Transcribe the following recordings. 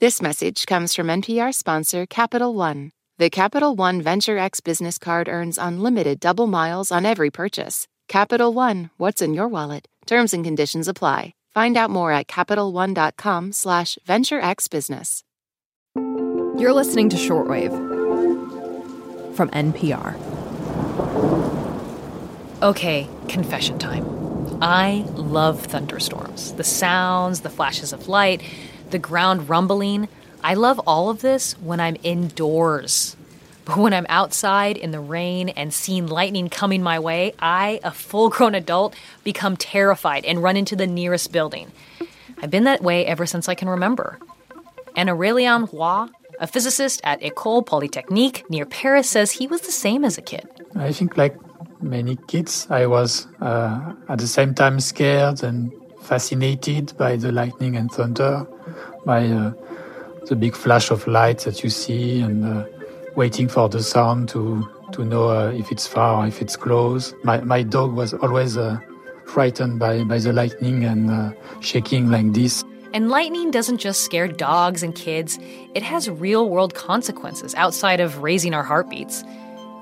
This message comes from NPR sponsor Capital One. The Capital One Venture X business card earns unlimited double miles on every purchase. Capital One, what's in your wallet? Terms and conditions apply. Find out more at CapitalOne.com slash VentureXBusiness. You're listening to Shortwave from NPR. Okay, confession time. I love thunderstorms. The sounds, the flashes of light, the ground rumbling. I love all of this when I'm indoors. But when I'm outside in the rain and seeing lightning coming my way, I, a full grown adult, become terrified and run into the nearest building. I've been that way ever since I can remember. And Aurélien Roy, a physicist at École Polytechnique near Paris, says he was the same as a kid. I think, like many kids, I was uh, at the same time scared and fascinated by the lightning and thunder, by uh, the big flash of light that you see, and uh, waiting for the sound to to know uh, if it's far or if it's close. My my dog was always uh, frightened by by the lightning and uh, shaking like this. And lightning doesn't just scare dogs and kids, it has real world consequences outside of raising our heartbeats.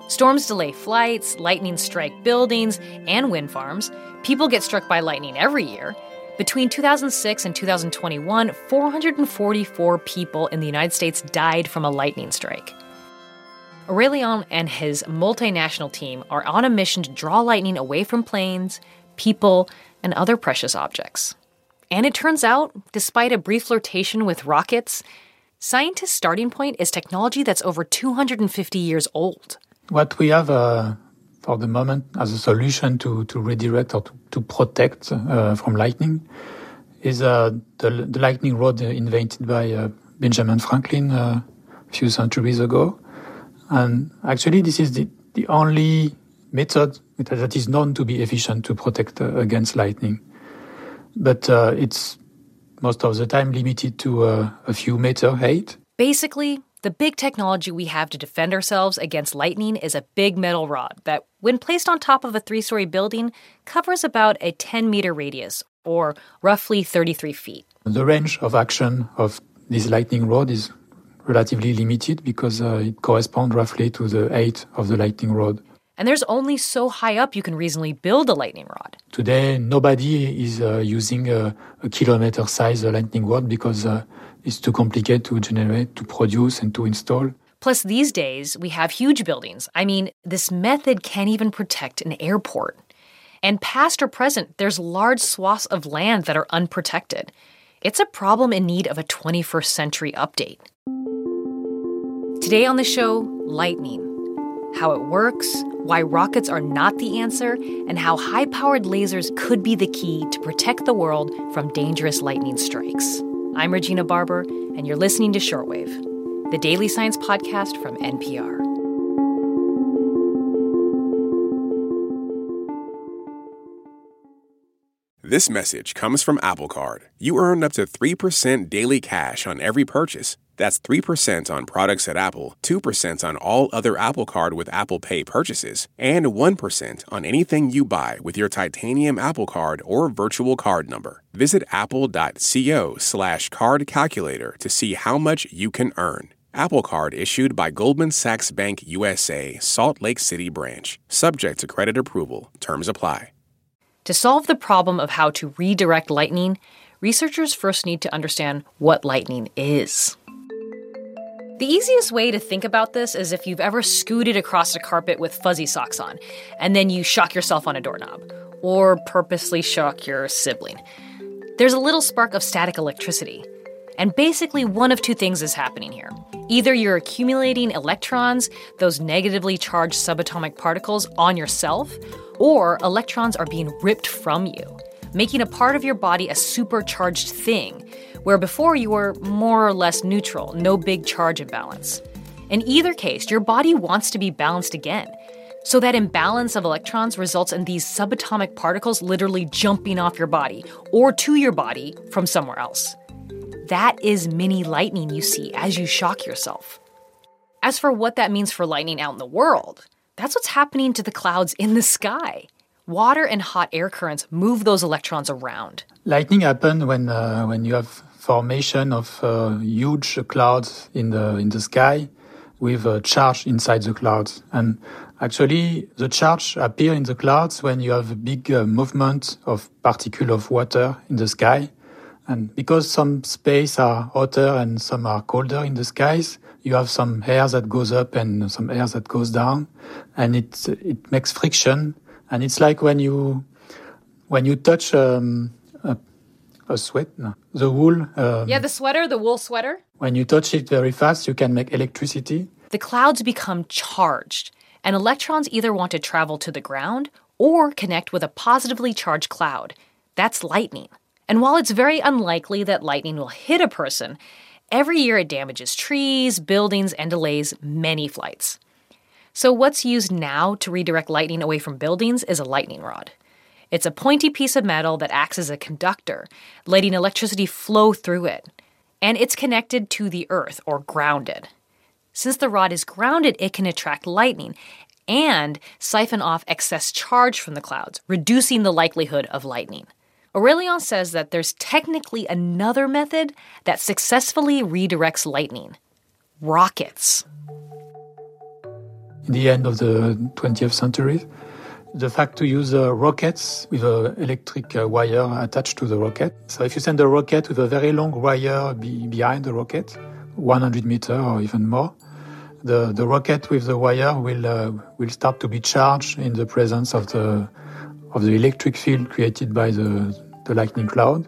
Storms delay flights, lightning strike buildings and wind farms. People get struck by lightning every year. Between 2006 and 2021, 444 people in the United States died from a lightning strike. Aurélien and his multinational team are on a mission to draw lightning away from planes, people, and other precious objects. And it turns out, despite a brief flirtation with rockets, scientists' starting point is technology that's over 250 years old. What we have uh, for the moment as a solution to, to redirect or to, to protect uh, from lightning is uh, the, the, lightning rod invented by uh, Benjamin Franklin uh, a few centuries ago. And actually, this is the, the only method that is known to be efficient to protect uh, against lightning. But it's most of the time limited to a few meter height. Basically, the big technology we have to defend ourselves against lightning is a big metal rod that, when placed on top of a three story building, covers about a 10 meter radius, or roughly 33 feet. The range of action of this lightning rod is relatively limited because uh, it corresponds roughly to the height of the lightning rod. And there's only so high up you can reasonably build a lightning rod. Today, nobody is uh, using a, a kilometer size lightning rod because uh, it's too complicated to generate, to produce, and to install. Plus, these days, we have huge buildings. I mean, this method can't even protect an airport. And past or present, there's large swaths of land that are unprotected. It's a problem in need of a 21st century update. Today on the show, lightning. How it works, why rockets are not the answer, and how high powered lasers could be the key to protect the world from dangerous lightning strikes. I'm Regina Barber, and you're listening to Shortwave, the daily science podcast from NPR. This message comes from Apple Card. You earn up to 3% daily cash on every purchase. That's 3% on products at Apple, 2% on all other Apple Card with Apple Pay purchases, and 1% on anything you buy with your titanium Apple Card or virtual card number. Visit apple.co slash card calculator to see how much you can earn. Apple Card issued by Goldman Sachs Bank USA, Salt Lake City branch. Subject to credit approval. Terms apply. To solve the problem of how to redirect lightning, researchers first need to understand what lightning is. The easiest way to think about this is if you've ever scooted across a carpet with fuzzy socks on, and then you shock yourself on a doorknob, or purposely shock your sibling. There's a little spark of static electricity. And basically, one of two things is happening here. Either you're accumulating electrons, those negatively charged subatomic particles, on yourself, or electrons are being ripped from you, making a part of your body a supercharged thing, where before you were more or less neutral, no big charge imbalance. In either case, your body wants to be balanced again. So that imbalance of electrons results in these subatomic particles literally jumping off your body or to your body from somewhere else. That is mini lightning you see as you shock yourself. As for what that means for lightning out in the world, that's what's happening to the clouds in the sky. Water and hot air currents move those electrons around. Lightning happens when, uh, when you have formation of uh, huge clouds in the in the sky with a charge inside the clouds. And actually, the charge appear in the clouds when you have a big uh, movement of particle of water in the sky. And because some space are hotter and some are colder in the skies, you have some air that goes up and some air that goes down, and it it makes friction. And it's like when you when you touch um, a, sweat, the wool. Um, yeah, the sweater, the wool sweater. When you touch it very fast, you can make electricity. The clouds become charged, and electrons either want to travel to the ground or connect with a positively charged cloud. That's lightning. And while it's very unlikely that lightning will hit a person, every year it damages trees, buildings, and delays many flights. So, what's used now to redirect lightning away from buildings is a lightning rod. It's a pointy piece of metal that acts as a conductor, letting electricity flow through it. And it's connected to the earth or grounded. Since the rod is grounded, it can attract lightning and siphon off excess charge from the clouds, reducing the likelihood of lightning. Aurélien says that there's technically another method that successfully redirects lightning rockets. In the end of the 20th century, the fact to use uh, rockets with an electric uh, wire attached to the rocket. So if you send a rocket with a very long wire be behind the rocket, 100 meter or even more, the, the rocket with the wire will uh, will start to be charged in the presence of the of the electric field created by the the lightning cloud,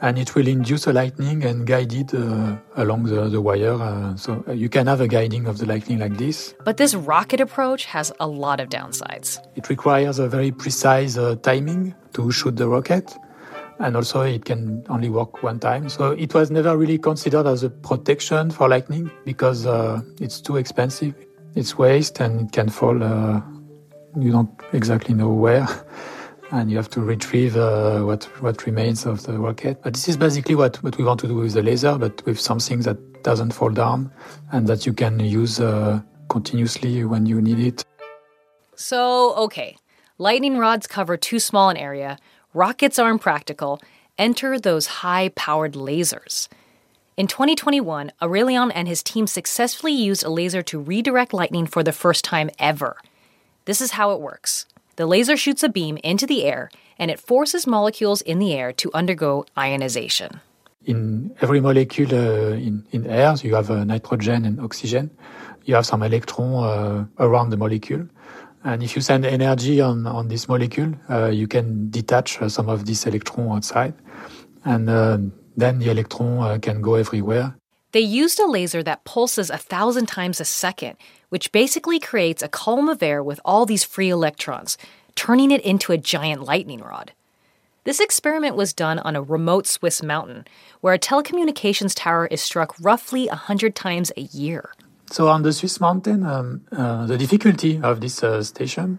and it will induce a lightning and guide it uh, along the, the wire. Uh, so you can have a guiding of the lightning like this. But this rocket approach has a lot of downsides. It requires a very precise uh, timing to shoot the rocket. And also, it can only work one time. So it was never really considered as a protection for lightning because uh, it's too expensive. It's waste and it can fall. Uh, you don't exactly know where. and you have to retrieve uh, what what remains of the rocket. But this is basically what, what we want to do with the laser, but with something that doesn't fall down and that you can use uh, continuously when you need it. So, okay, lightning rods cover too small an area, rockets are impractical. Enter those high powered lasers. In 2021, Aurélien and his team successfully used a laser to redirect lightning for the first time ever. This is how it works. The laser shoots a beam into the air and it forces molecules in the air to undergo ionization. In every molecule uh, in, in air, so you have uh, nitrogen and oxygen. You have some electron uh, around the molecule. And if you send energy on, on this molecule, uh, you can detach uh, some of this electron outside. And uh, then the electron can go everywhere. They used a laser that pulses a thousand times a second, which basically creates a column of air with all these free electrons, turning it into a giant lightning rod. This experiment was done on a remote Swiss mountain, where a telecommunications tower is struck roughly 100 times a year. So, on the Swiss mountain, um, uh, the difficulty of this uh, station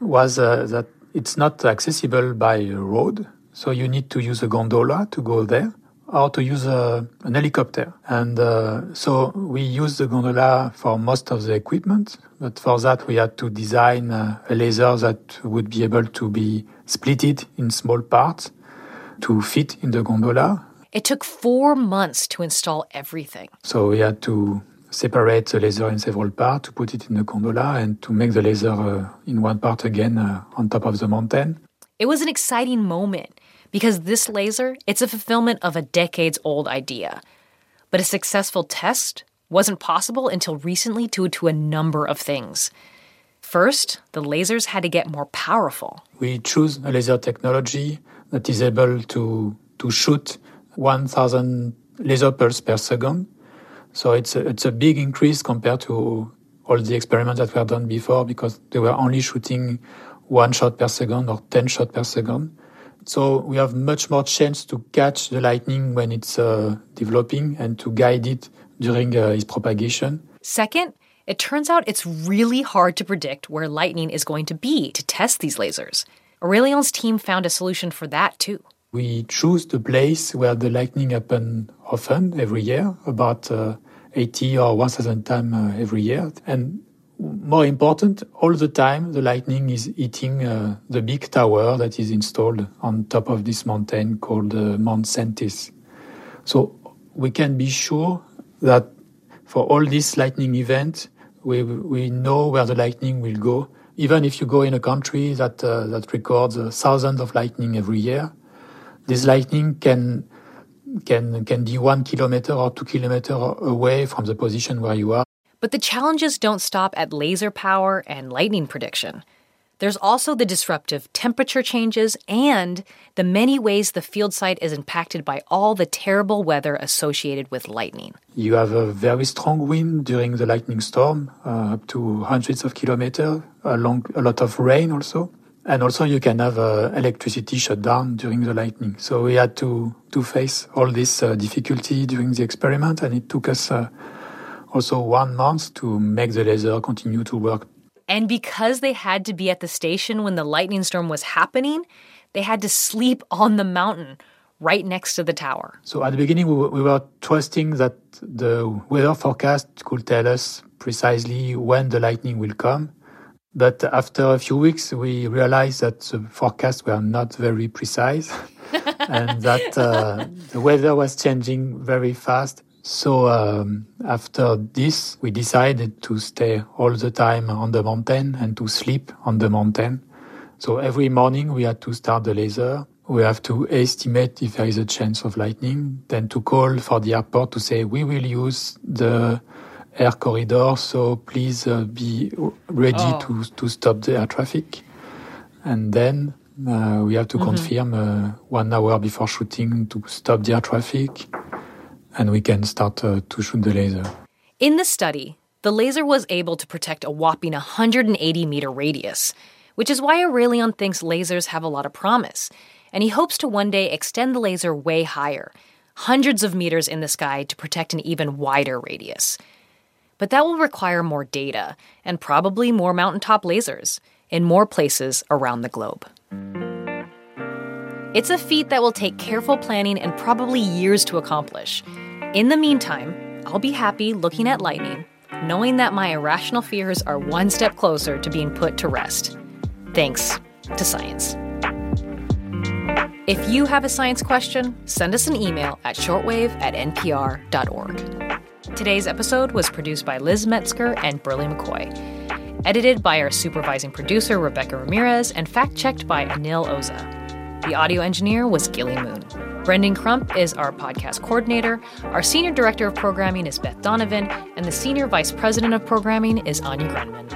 was uh, that it's not accessible by road, so you need to use a gondola to go there or to use a, an helicopter. And uh, so we use the gondola for most of the equipment, but for that we had to design uh, a laser that would be able to be splitted in small parts to fit in the gondola. It took four months to install everything. So we had to separate the laser in several parts to put it in the gondola and to make the laser uh, in one part again uh, on top of the mountain. It was an exciting moment because this laser, it's a fulfillment of a decades old idea. But a successful test wasn't possible until recently due to a number of things. First, the lasers had to get more powerful. We choose a laser technology that is able to, to shoot 1,000 laser pulses per second. So it's a, it's a big increase compared to all the experiments that were done before because they were only shooting one shot per second or 10 shots per second. So we have much more chance to catch the lightning when it's uh, developing and to guide it during uh, its propagation. Second, it turns out it's really hard to predict where lightning is going to be to test these lasers. Aurélien's team found a solution for that too. We choose the place where the lightning happen often every year, about uh, 80 or 1,000 times uh, every year. And more important, all the time the lightning is hitting uh, the big tower that is installed on top of this mountain called uh, Mount Säntis. So we can be sure that for all this lightning event, we, we know where the lightning will go. Even if you go in a country that, uh, that records uh, thousands of lightning every year, this lightning can, can, can be one kilometer or two kilometer away from the position where you are. But the challenges don't stop at laser power and lightning prediction. There's also the disruptive temperature changes and the many ways the field site is impacted by all the terrible weather associated with lightning. You have a very strong wind during the lightning storm, uh, up to hundreds of kilometers, a, a lot of rain also. And also you can have uh, electricity shut down during the lightning. So we had to, to face all this uh, difficulty during the experiment and it took us uh, also one month to make the laser continue to work and because they had to be at the station when the lightning storm was happening, they had to sleep on the mountain right next to the tower. So at the beginning, we, we were trusting that the weather forecast could tell us precisely when the lightning will come. But after a few weeks, we realized that the forecasts were not very precise and that uh, the weather was changing very fast. So um, after this, we decided to stay all the time on the mountain and to sleep on the mountain. So every morning we had to start the laser. We have to estimate if there is a chance of lightning, then to call for the airport to say we will use the air corridor, so please uh, be ready oh. to to stop the air traffic. And then uh, we have to mm-hmm. confirm uh, one hour before shooting to stop the air traffic and we can start uh, to shoot the laser. In the study, the laser was able to protect a whopping 180 meter radius, which is why Aurélien thinks lasers have a lot of promise, and he hopes to one day extend the laser way higher, hundreds of meters in the sky to protect an even wider radius. But that will require more data and probably more mountaintop lasers in more places around the globe. It's a feat that will take careful planning and probably years to accomplish. In the meantime, I'll be happy looking at lightning, knowing that my irrational fears are one step closer to being put to rest. Thanks to science. If you have a science question, send us an email at shortwave at npr.org. Today's episode was produced by Liz Metzger and Berly McCoy, edited by our supervising producer, Rebecca Ramirez, and fact checked by Anil Oza. The audio engineer was Gilly Moon. Brendan Crump is our podcast coordinator. Our senior director of programming is Beth Donovan, and the senior vice president of programming is Anya Grundmann.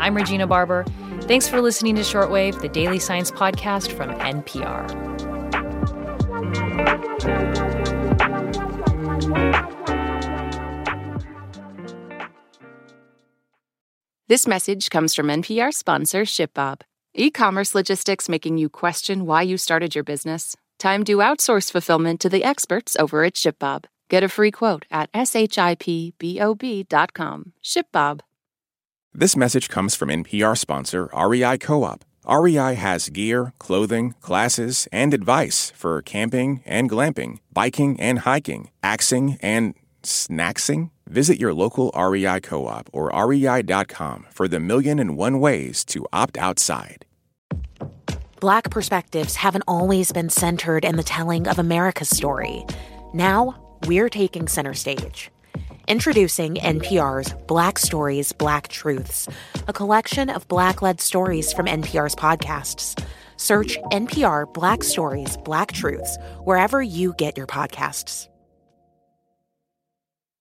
I'm Regina Barber. Thanks for listening to Shortwave, the daily science podcast from NPR. This message comes from NPR sponsor ShipBob. E commerce logistics making you question why you started your business? Time to outsource fulfillment to the experts over at ShipBob. Get a free quote at shipbob.com. ShipBob. This message comes from NPR sponsor REI Co op. REI has gear, clothing, classes, and advice for camping and glamping, biking and hiking, axing and snacksing. Visit your local REI co op or rei.com for the million and one ways to opt outside. Black perspectives haven't always been centered in the telling of America's story. Now, we're taking center stage. Introducing NPR's Black Stories, Black Truths, a collection of Black led stories from NPR's podcasts. Search NPR Black Stories, Black Truths wherever you get your podcasts.